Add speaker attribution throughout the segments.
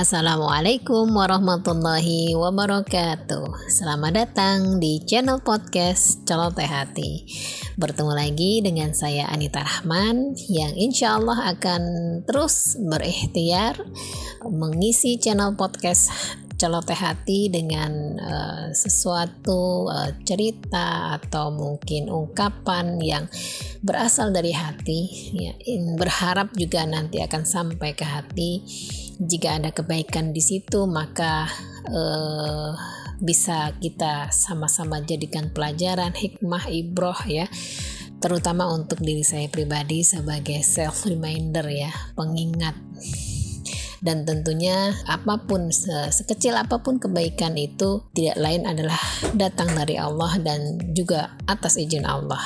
Speaker 1: Assalamualaikum warahmatullahi wabarakatuh. Selamat datang di channel podcast Celoteh Hati. Bertemu lagi dengan saya Anita Rahman Yang insya Allah akan terus berikhtiar Mengisi channel podcast celoteh hati dengan uh, sesuatu uh, cerita atau mungkin ungkapan yang berasal dari hati ya berharap juga nanti akan sampai ke hati jika ada kebaikan di situ maka uh, bisa kita sama-sama jadikan pelajaran hikmah ibroh ya terutama untuk diri saya pribadi sebagai self reminder ya pengingat dan tentunya apa pun sekecil apa pun kebaikan itu tidak lain adalah datang dari Allah dan juga atas izin Allah.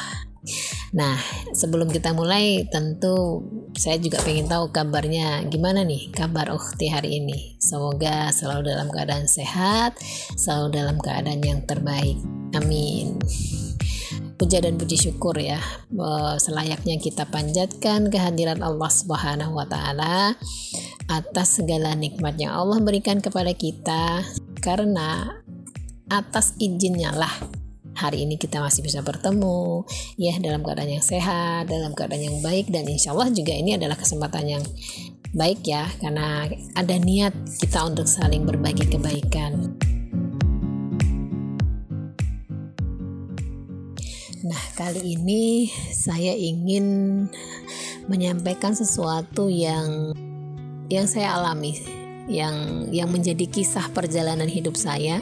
Speaker 1: Nah, sebelum kita mulai, tentu saya juga pengen tahu kabarnya gimana nih kabar Ukti hari ini. Semoga selalu dalam keadaan sehat, selalu dalam keadaan yang terbaik. Amin puja dan puji syukur ya selayaknya kita panjatkan kehadiran Allah Subhanahu wa taala atas segala nikmat yang Allah berikan kepada kita karena atas izinnya lah hari ini kita masih bisa bertemu ya dalam keadaan yang sehat dalam keadaan yang baik dan insya Allah juga ini adalah kesempatan yang baik ya karena ada niat kita untuk saling berbagi kebaikan. Nah, kali ini saya ingin menyampaikan sesuatu yang yang saya alami yang yang menjadi kisah perjalanan hidup saya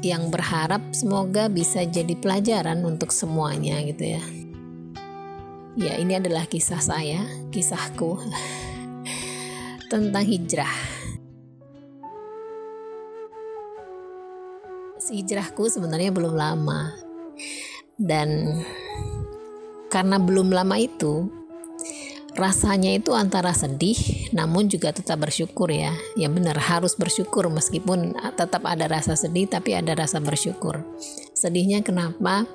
Speaker 1: yang berharap semoga bisa jadi pelajaran untuk semuanya gitu ya. Ya, ini adalah kisah saya, kisahku tentang hijrah. Hijrahku sebenarnya belum lama. Dan karena belum lama itu, rasanya itu antara sedih namun juga tetap bersyukur ya. Ya benar harus bersyukur meskipun tetap ada rasa sedih tapi ada rasa bersyukur. Sedihnya kenapa?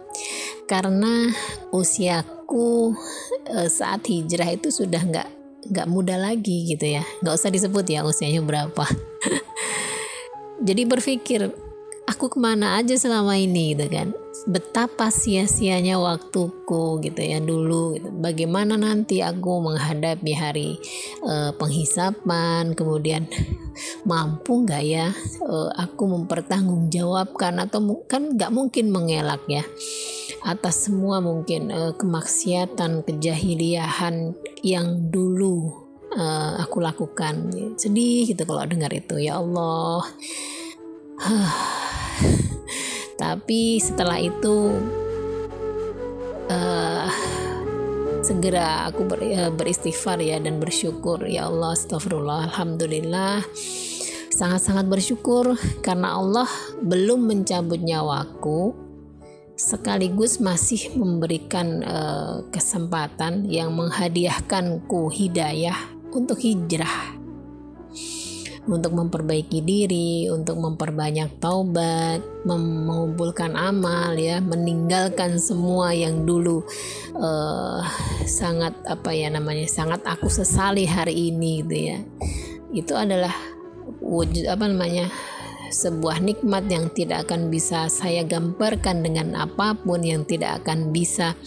Speaker 1: Karena usiaku e, saat hijrah itu sudah nggak nggak muda lagi gitu ya. Nggak usah disebut ya usianya berapa. Jadi berpikir aku ke mana aja selama ini? gitu kan betapa sia-sianya waktuku gitu ya dulu gitu. bagaimana nanti aku menghadapi hari uh, penghisapan kemudian mampu nggak ya uh, aku mempertanggungjawabkan atau kan nggak mungkin mengelak ya atas semua mungkin uh, kemaksiatan kejahiliahan yang dulu uh, aku lakukan. Sedih gitu kalau dengar itu ya Allah tapi setelah itu uh, segera aku ber, uh, beristighfar ya dan bersyukur. Ya Allah astagfirullah alhamdulillah. Sangat-sangat bersyukur karena Allah belum mencabut nyawaku sekaligus masih memberikan uh, kesempatan yang menghadiahkanku hidayah untuk hijrah untuk memperbaiki diri, untuk memperbanyak taubat, mengumpulkan amal ya, meninggalkan semua yang dulu uh, sangat apa ya namanya sangat aku sesali hari ini gitu ya. Itu adalah wujud apa namanya sebuah nikmat yang tidak akan bisa saya gambarkan dengan apa pun yang tidak akan bisa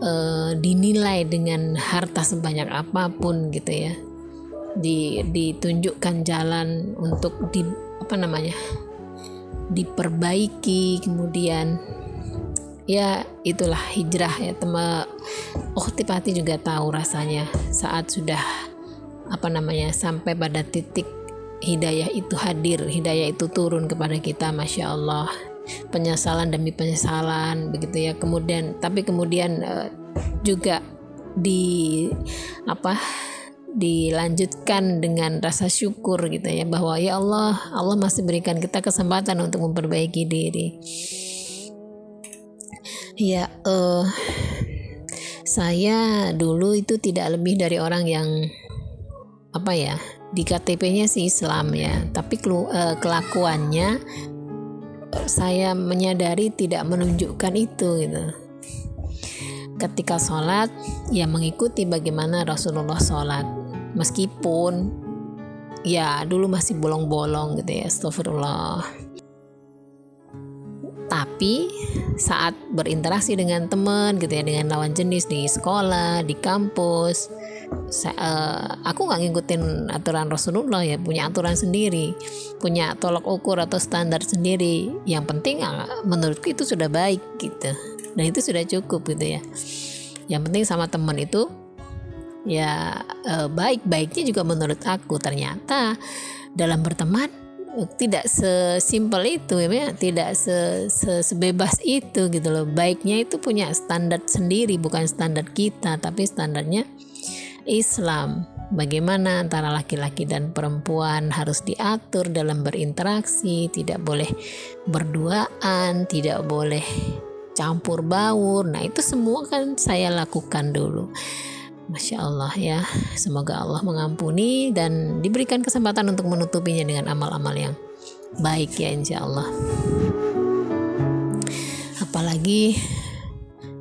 Speaker 1: uh, dinilai dengan harta sebanyak apa pun gitu ya di ditunjukkan jalan untuk di apa namanya diperbaiki kemudian ya itulah hijrah ya. Tema oh tipati juga tahu rasanya saat sudah apa namanya sampai pada titik hidayah itu hadir hidayah itu turun kepada kita masya Allah. Penyesalan demi penyesalan begitu ya. Kemudian tapi kemudian uh, juga di apa dilanjutkan dengan rasa syukur gitu ya bahwa ya Allah Allah masih berikan kita kesempatan untuk memperbaiki diri. Ya uh, saya dulu itu tidak lebih dari orang yang apa ya di KTP-nya sih Islam ya tapi uh, kelakuannya saya menyadari tidak menunjukkan itu gitu ketika sholat ya mengikuti bagaimana Rasulullah sholat. Meskipun ya dulu masih bolong-bolong gitu ya astagfirullah tapi saat berinteraksi dengan teman gitu ya dengan lawan jenis di sekolah di kampus saya, uh, aku nggak ngikutin aturan Rasulullah ya punya aturan sendiri punya tolak ukur atau standar sendiri. Yang penting uh, menurutku itu sudah baik gitu dan itu sudah cukup gitu ya. Yang penting sama teman itu ya uh, baik-baiknya juga menurut aku. Ternyata dalam berteman tidak sesimpel itu ya tidak se, se, sebebas itu gitu loh. Baiknya itu punya standar sendiri bukan standar kita tapi standarnya Islam. Bagaimana antara laki-laki dan perempuan harus diatur dalam berinteraksi tidak boleh berduaan tidak boleh campur baur. Nah itu semua kan saya lakukan dulu Masya Allah ya, semoga Allah mengampuni dan diberikan kesempatan untuk menutupinya dengan amal-amal yang baik ya insya Allah. Apalagi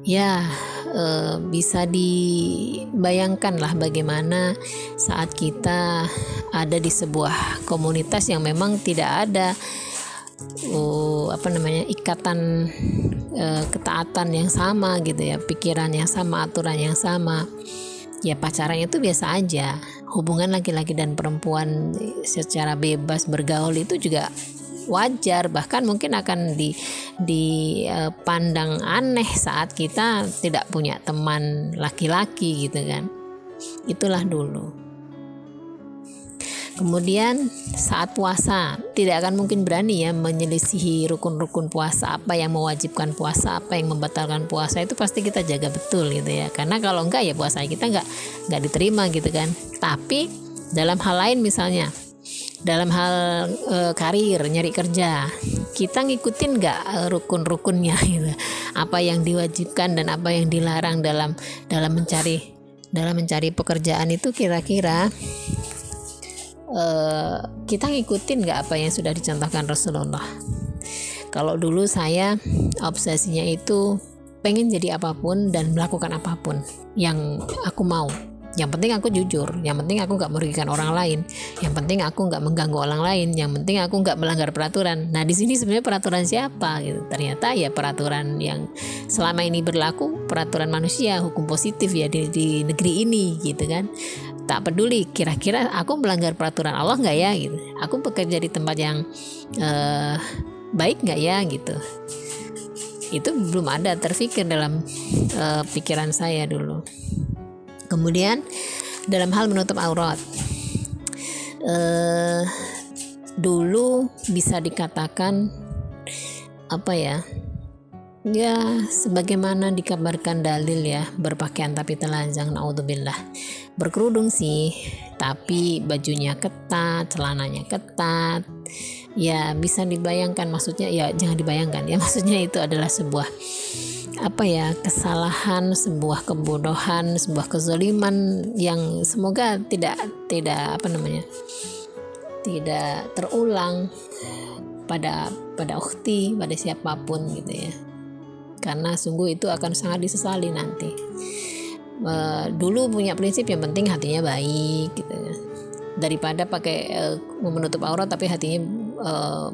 Speaker 1: ya e, bisa dibayangkan lah bagaimana saat kita ada di sebuah komunitas yang memang tidak ada uh, apa namanya ikatan uh, ketaatan yang sama gitu ya pikiran yang sama aturan yang sama ya pacaran itu biasa aja. Hubungan laki-laki dan perempuan secara bebas bergaul itu juga wajar. Bahkan mungkin akan di dipandang uh, aneh saat kita tidak punya teman laki-laki gitu kan. Itulah dulu Kemudian saat puasa tidak akan mungkin berani ya menyelisihi rukun-rukun puasa. Apa yang mewajibkan puasa apa yang membatalkan puasa itu pasti kita jaga betul gitu ya. Karena kalau enggak ya puasa kita enggak enggak diterima gitu kan. Tapi dalam hal lain misalnya dalam hal e, karir nyari kerja kita ngikutin nggak e, rukun-rukunnya gitu. Apa yang diwajibkan dan apa yang dilarang dalam dalam mencari dalam mencari pekerjaan itu kira-kira uh, kita ngikutin nggak apa yang sudah dicontohkan Rasulullah. Kalau dulu saya obsesinya itu pengen jadi apa pun dan melakukan apa pun yang aku mau. Yang penting aku jujur, yang penting aku nggak merugikan orang lain, yang penting aku nggak mengganggu orang lain, yang penting aku nggak melanggar peraturan. Nah di sini sebenarnya peraturan siapa? Gitu. Ternyata ya peraturan yang selama ini berlaku peraturan manusia, hukum positif ya di, di negeri ini gitu kan tak peduli kira-kira aku melanggar peraturan Allah nggak ya gitu. Aku bekerja di tempat yang uh, baik nggak ya gitu. Itu belum ada terfikir dalam uh, pikiran saya dulu. Kemudian dalam hal menutup aurat uh, dulu bisa dikatakan apa ya Ya, sebagaimana dikabarkan dalil ya, berpakaian tapi telanjang, naudzubillah. Berkerudung sih, tapi bajunya ketat, celananya ketat. Ya, bisa dibayangkan maksudnya ya jangan dibayangkan ya, maksudnya itu adalah sebuah apa ya, kesalahan, sebuah kebodohan, sebuah kezaliman yang semoga tidak tidak apa namanya? tidak terulang pada pada ukti, pada siapa pun gitu ya karena sungguh itu akan sangat disesali nanti. Uh, dulu punya prinsip yang penting hatinya baik gitu ya. Daripada pakai uh, menutup aurat tapi hatinya uh,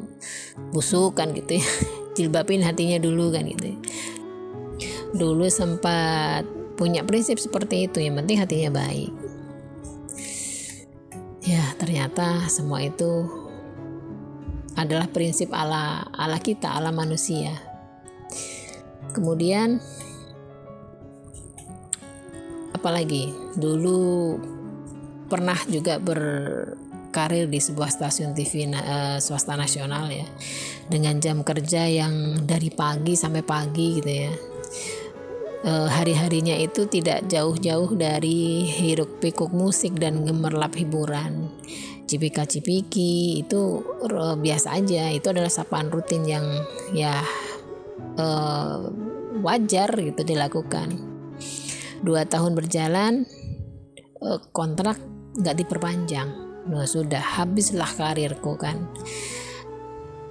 Speaker 1: busuk kan gitu ya. Jilbabin hatinya dulu kan gitu. Ya. Dulu sempat punya prinsip seperti itu, yang penting hatinya baik. Ya, ternyata semua itu adalah prinsip ala ala kita, ala manusia kemudian apalagi? Dulu pernah juga berkarir di sebuah stasiun TV uh, eh, swasta nasional ya dengan jam kerja yang dari pagi sampai pagi gitu ya. Uh, hari-harinya itu tidak jauh-jauh dari hiruk pikuk musik dan gemerlap hiburan. Cipika cipiki itu uh, biasa aja. Itu adalah sapaan rutin yang ya uh, wajar gitu dilakukan. Dua tahun berjalan uh, kontrak nggak diperpanjang. Nah, sudah habislah karirku kan.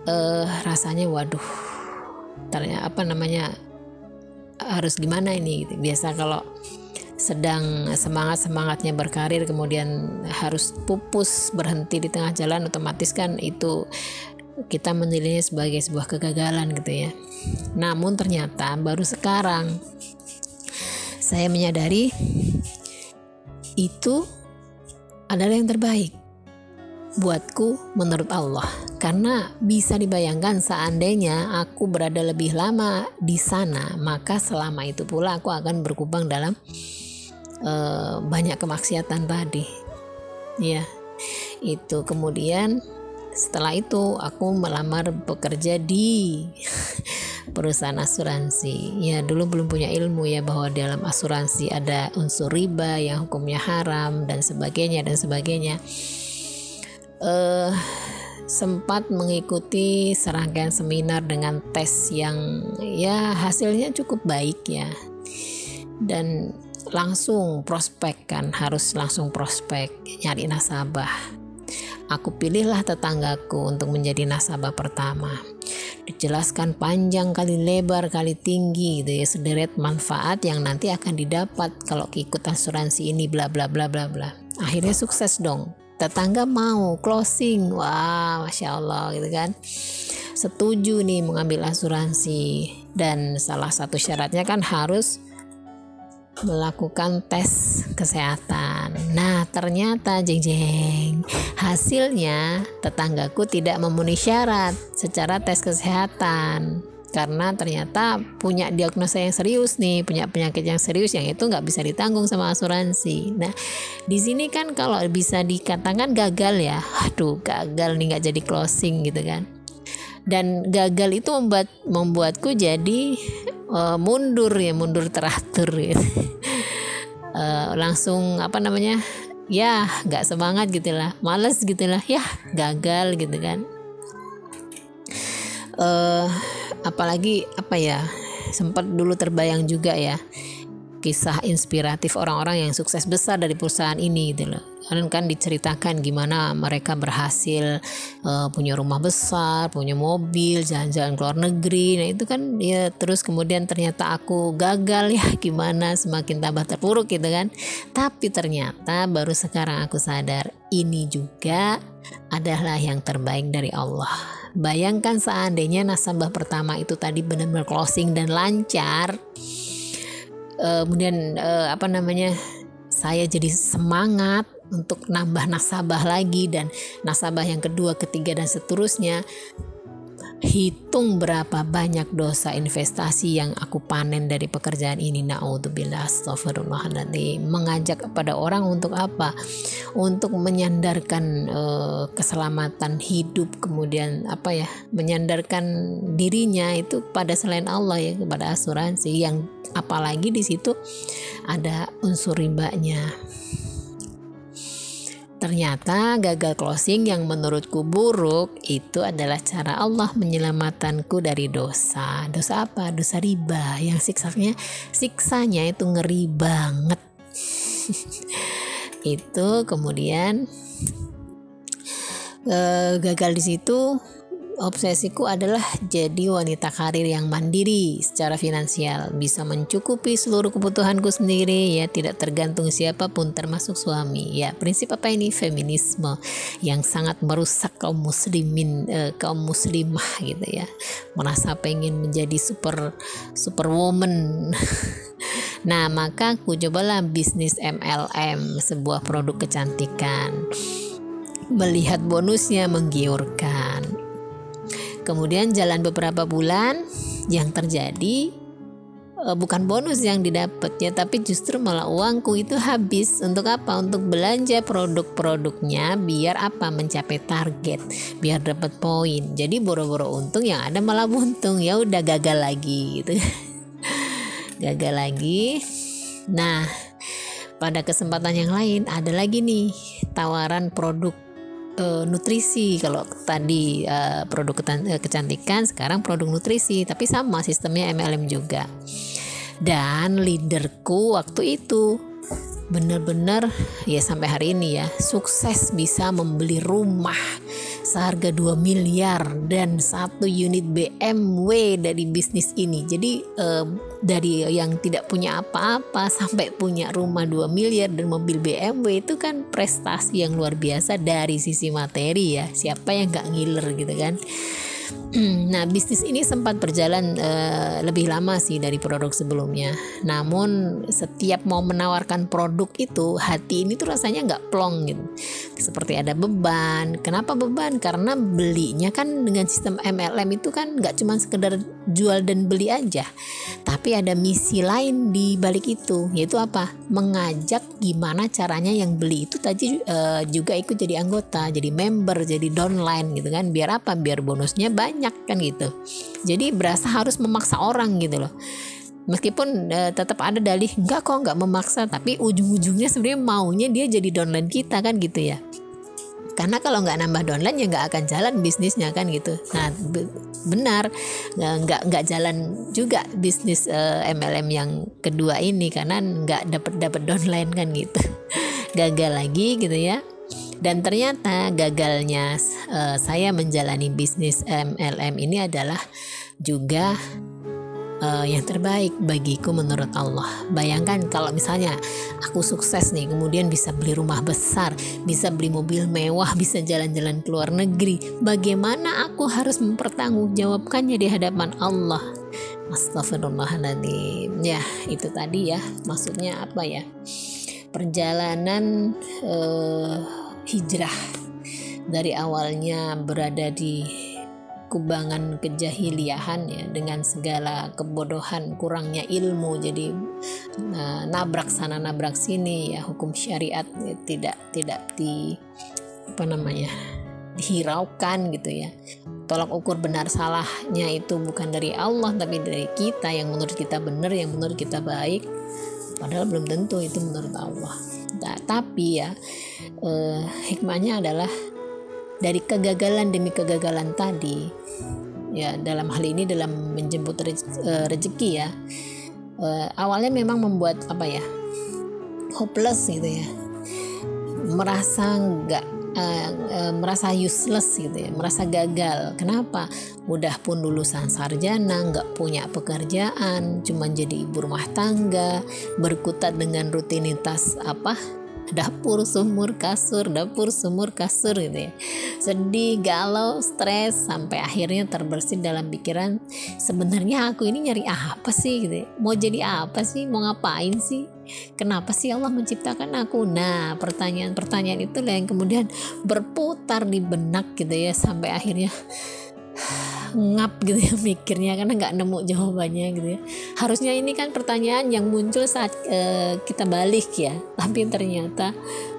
Speaker 1: Uh, rasanya waduh, ternyata apa namanya harus gimana ini? Gitu. Biasa kalau sedang semangat-semangatnya berkarir kemudian harus pupus berhenti di tengah jalan otomatis kan itu kita menilainya sebagai sebuah kegagalan gitu ya. Namun ternyata baru sekarang saya menyadari itu adalah yang terbaik buatku menurut Allah. Karena bisa dibayangkan seandainya aku berada lebih lama di sana, maka selama itu pula aku akan berkubang dalam uh, banyak kemaksiatan tadi. Ya, itu kemudian setelah itu aku melamar bekerja di perusahaan asuransi. Ya dulu belum punya ilmu ya bahwa dalam asuransi ada unsur riba yang hukumnya haram dan sebagainya dan sebagainya. Uh, sempat mengikuti serangkaian seminar dengan tes yang ya hasilnya cukup baik ya. Dan langsung prospek kan harus langsung prospek nyari nasabah aku pilihlah tetanggaku untuk menjadi nasabah pertama. Dijelaskan panjang kali lebar kali tinggi gitu ya sederet manfaat yang nanti akan didapat kalau ikut asuransi ini bla bla bla bla bla. Akhirnya sukses dong. Tetangga mau closing. Wah masya Allah gitu kan. Setuju nih mengambil asuransi. Dan salah satu syaratnya kan harus melakukan tes kesehatan. Nah, ternyata jeng jeng hasilnya tetanggaku tidak memenuhi syarat secara tes kesehatan karena ternyata punya diagnosa yang serius nih, punya penyakit yang serius yang itu nggak bisa ditanggung sama asuransi. Nah, di sini kan kalau bisa dikatakan gagal ya, aduh gagal nih nggak jadi closing gitu kan. Dan gagal itu membuat membuatku jadi uh, mundur ya, mundur teratur gitu. uh, langsung apa namanya? Ya, nggak semangat gitu lah, males gitu lah, ya gagal gitu kan. Uh, apalagi apa ya sempat dulu terbayang juga ya kisah inspiratif orang-orang yang sukses besar dari perusahaan ini gitu loh. Kan kan diceritakan gimana mereka berhasil uh, punya rumah besar, punya mobil, jalan-jalan ke luar negeri. Nah, itu kan ya terus kemudian ternyata aku gagal ya gimana semakin tambah terpuruk gitu kan. Tapi ternyata baru sekarang aku sadar ini juga adalah yang terbaik dari Allah Bayangkan seandainya nasabah pertama itu tadi benar-benar closing dan lancar. Uh, kemudian uh, apa namanya? Saya jadi semangat untuk nambah nasabah lagi dan nasabah yang kedua, ketiga dan seterusnya hitung berapa banyak dosa investasi yang aku panen dari pekerjaan ini. Naudzubillah astagfirullahaladzim mengajak kepada orang untuk apa? Untuk menyandarkan uh, keselamatan hidup kemudian apa ya menyandarkan dirinya itu pada selain Allah ya kepada asuransi yang apalagi di situ ada unsur ribanya Ternyata gagal closing yang menurutku buruk itu adalah cara Allah menyelamatkanku dari dosa. Dosa apa? Dosa riba yang siksanya siksanya itu ngeri banget. itu kemudian uh, gagal di situ Obsesiku adalah jadi wanita karir yang mandiri secara finansial, bisa mencukupi seluruh kebutuhanku sendiri ya, tidak tergantung siapa pun termasuk suami. Ya, prinsip apa ini? Feminisme yang sangat merusak kaum muslimin eh, kaum muslimah gitu ya. Merasa pengen menjadi super superwoman. nah, maka aku cobalah bisnis MLM, sebuah produk kecantikan. Melihat bonusnya menggiurkan Kemudian jalan beberapa bulan yang terjadi uh, bukan bonus yang didapatnya tapi justru malah uangku itu habis. Untuk apa? Untuk belanja produk-produknya biar apa? Mencapai target biar dapat poin. Jadi boro-boro untung yang ada malah buntung. Ya udah gagal lagi gitu. Gagal lagi. Nah pada kesempatan yang lain ada lagi nih tawaran produk uh, nutrisi. Kalau tadi uh, produk eh, kecantikan sekarang produk nutrisi. Tapi sama sistemnya MLM juga. Dan leaderku waktu itu benar-benar ya sampai hari ini ya sukses bisa membeli rumah seharga 2 miliar dan satu unit BMW dari bisnis ini. Jadi eh, dari yang tidak punya apa-apa sampai punya rumah 2 miliar dan mobil BMW itu kan prestasi yang luar biasa dari sisi materi ya. Siapa yang nggak ngiler gitu kan. Nah, bisnis ini sempat berjalan uh, lebih lama sih dari produk sebelumnya. Namun, setiap mau menawarkan produk itu, hati ini tuh rasanya nggak plong gitu. Seperti ada beban. Kenapa beban? Karena belinya kan dengan sistem MLM itu kan nggak cuma sekedar jual dan beli aja, tapi ada misi lain di balik itu, yaitu apa? Mengajak gimana caranya yang beli itu tadi uh, juga ikut jadi anggota, jadi member, jadi downline gitu kan. Biar apa? Biar bonusnya banyak kan gitu jadi berasa harus memaksa orang gitu loh meskipun uh, tetap ada dalih enggak kok enggak memaksa tapi ujung-ujungnya sebenarnya maunya dia jadi downline kita kan gitu ya karena kalau nggak nambah downline ya nggak akan jalan bisnisnya kan gitu. Nah benar. Nggak nggak jalan juga bisnis uh, eh, MLM yang kedua ini karena nggak dapat dapat downline kan gitu. Gagal lagi gitu ya. Dan ternyata gagalnya uh, saya menjalani bisnis MLM ini adalah juga uh, yang terbaik bagiku menurut Allah. Bayangkan kalau misalnya aku sukses nih, kemudian bisa beli rumah besar, bisa beli mobil mewah, bisa jalan-jalan ke luar negeri. Bagaimana aku harus mempertanggungjawabkannya di hadapan Allah? Astagfirullahaladzim. Ya, itu tadi ya. Maksudnya apa ya? Perjalanan uh, hijrah dari awalnya berada di kubangan kejahiliahan ya dengan segala kebodohan kurangnya ilmu. Jadi nah, nabrak sana nabrak sini ya hukum syariat ya, tidak tidak di apa namanya dihiraukan gitu ya. Tolak ukur benar salahnya itu bukan dari Allah tapi dari kita yang menurut kita benar yang menurut kita baik. Padahal belum tentu itu menurut Allah. Nah, tapi ya eh, hikmahnya adalah dari kegagalan demi kegagalan tadi. Ya dalam hal ini dalam menjemput eh, rezeki ya. Eh, awalnya memang membuat apa ya hopeless gitu ya. Merasa nggak uh, uh, merasa useless gitu ya merasa gagal. Kenapa? Udah pun lulusan sarjana nggak punya pekerjaan cuma jadi ibu rumah tangga berkutat dengan rutinitas apa dapur sumur kasur dapur sumur kasur gitu ya. Sedih galau stres sampai akhirnya terbersih dalam pikiran sebenarnya aku ini nyari apa sih? gitu ya? mau jadi apa sih? Mau ngapain sih? Kenapa sih Allah menciptakan aku? Nah pertanyaan-pertanyaan itu yang kemudian berputar di benak gitu ya sampai akhirnya ngap gitu ya mikirnya karena nggak nemu jawabannya gitu ya. Harusnya ini kan pertanyaan yang muncul saat uh, kita balik ya. Tapi ternyata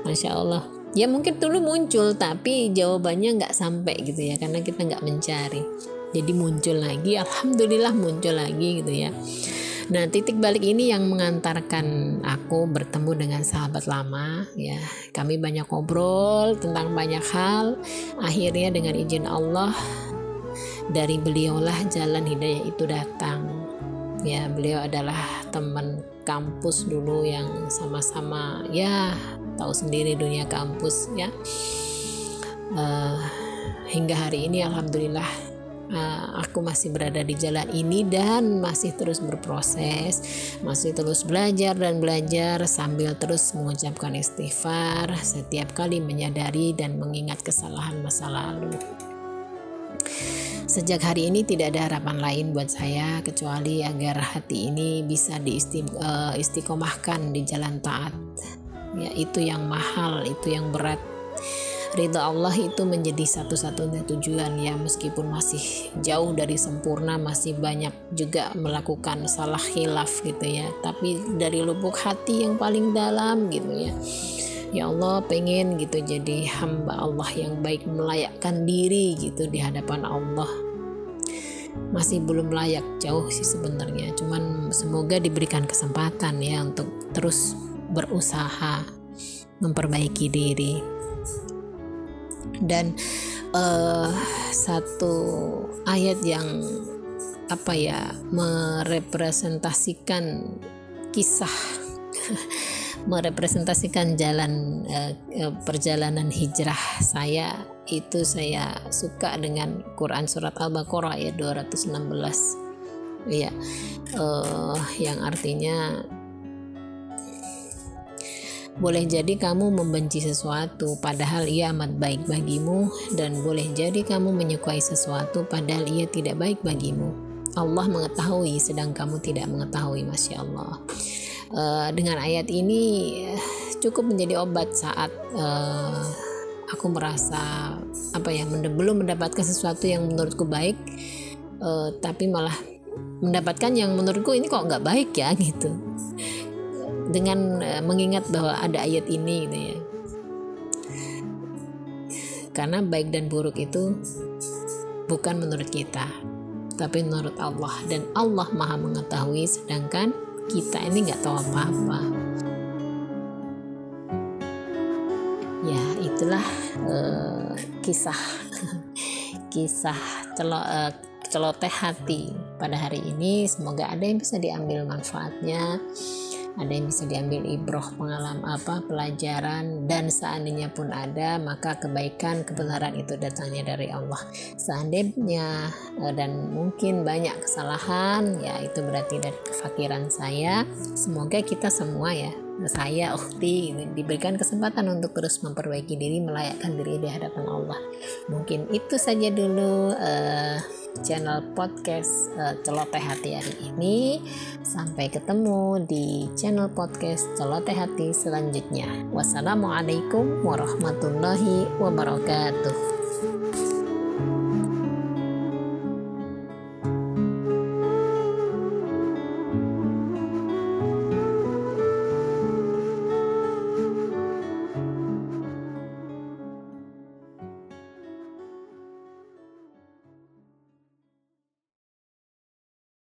Speaker 1: masya Allah. Ya mungkin dulu muncul tapi jawabannya nggak sampai gitu ya karena kita nggak mencari. Jadi muncul lagi alhamdulillah muncul lagi gitu ya. Nah, titik balik ini yang mengantarkan aku bertemu dengan sahabat lama ya. Kami banyak ngobrol tentang banyak hal. Akhirnya dengan izin Allah dari beliaulah jalan hidayah itu datang ya beliau adalah teman kampus dulu yang sama-sama ya tahu sendiri dunia kampus ya uh, hingga hari ini alhamdulillah uh, aku masih berada di jalan ini dan masih terus berproses, masih terus belajar dan belajar sambil terus mengucapkan istighfar setiap kali menyadari dan mengingat kesalahan masa lalu. Sejak hari ini tidak ada harapan lain buat saya kecuali agar hati ini bisa diistiqomahkan eh, di jalan taat. Ya, itu yang mahal, itu yang berat. Ridha Allah itu menjadi satu-satunya tujuan ya meskipun masih jauh dari sempurna masih banyak juga melakukan salah hilaf gitu ya tapi dari lubuk hati yang paling dalam gitu ya ya Allah pengen gitu jadi hamba Allah yang baik melayakkan diri gitu di hadapan Allah. Masih belum layak jauh sih sebenarnya cuman semoga diberikan kesempatan ya untuk terus berusaha memperbaiki diri. Dan uh, satu ayat yang apa ya merepresentasikan kisah merepresentasikan jalan uh, perjalanan hijrah saya itu saya suka dengan Quran surat Al-Baqarah ayat 216 ya uh, yang artinya boleh jadi kamu membenci sesuatu padahal ia amat baik bagimu dan boleh jadi kamu menyukai sesuatu padahal ia tidak baik bagimu. Allah mengetahui sedang kamu tidak mengetahui, masya Allah. Uh, dengan ayat ini cukup menjadi obat saat uh, aku merasa apa ya belum mendapatkan sesuatu yang menurutku baik, uh, tapi malah mendapatkan yang menurutku ini kok nggak baik ya gitu. Dengan uh, mengingat bahwa ada ayat ini gitu ya. Karena baik dan buruk itu bukan menurut kita tapi menurut Allah. Dan Allah maha mengetahui sedangkan kita ini nggak tahu apa-apa. Ya itulah uh, kisah kisah celo, uh, celoteh hati pada hari ini. Semoga ada yang bisa diambil manfaatnya ada yang bisa diambil ibroh pengalaman apa pelajaran dan seandainya pun ada maka kebaikan kebenaran itu datangnya dari Allah. Seandainya eh, dan mungkin banyak kesalahan ya itu berarti dari kefakiran saya. Semoga kita semua ya saya Ukti diberikan kesempatan untuk terus memperbaiki diri melayakkan diri di hadapan Allah mungkin itu saja dulu uh, channel podcast uh, Celoteh Hati hari ini. Sampai ketemu di channel podcast Celoteh Hati selanjutnya. Wassalamualaikum warahmatullahi wabarakatuh.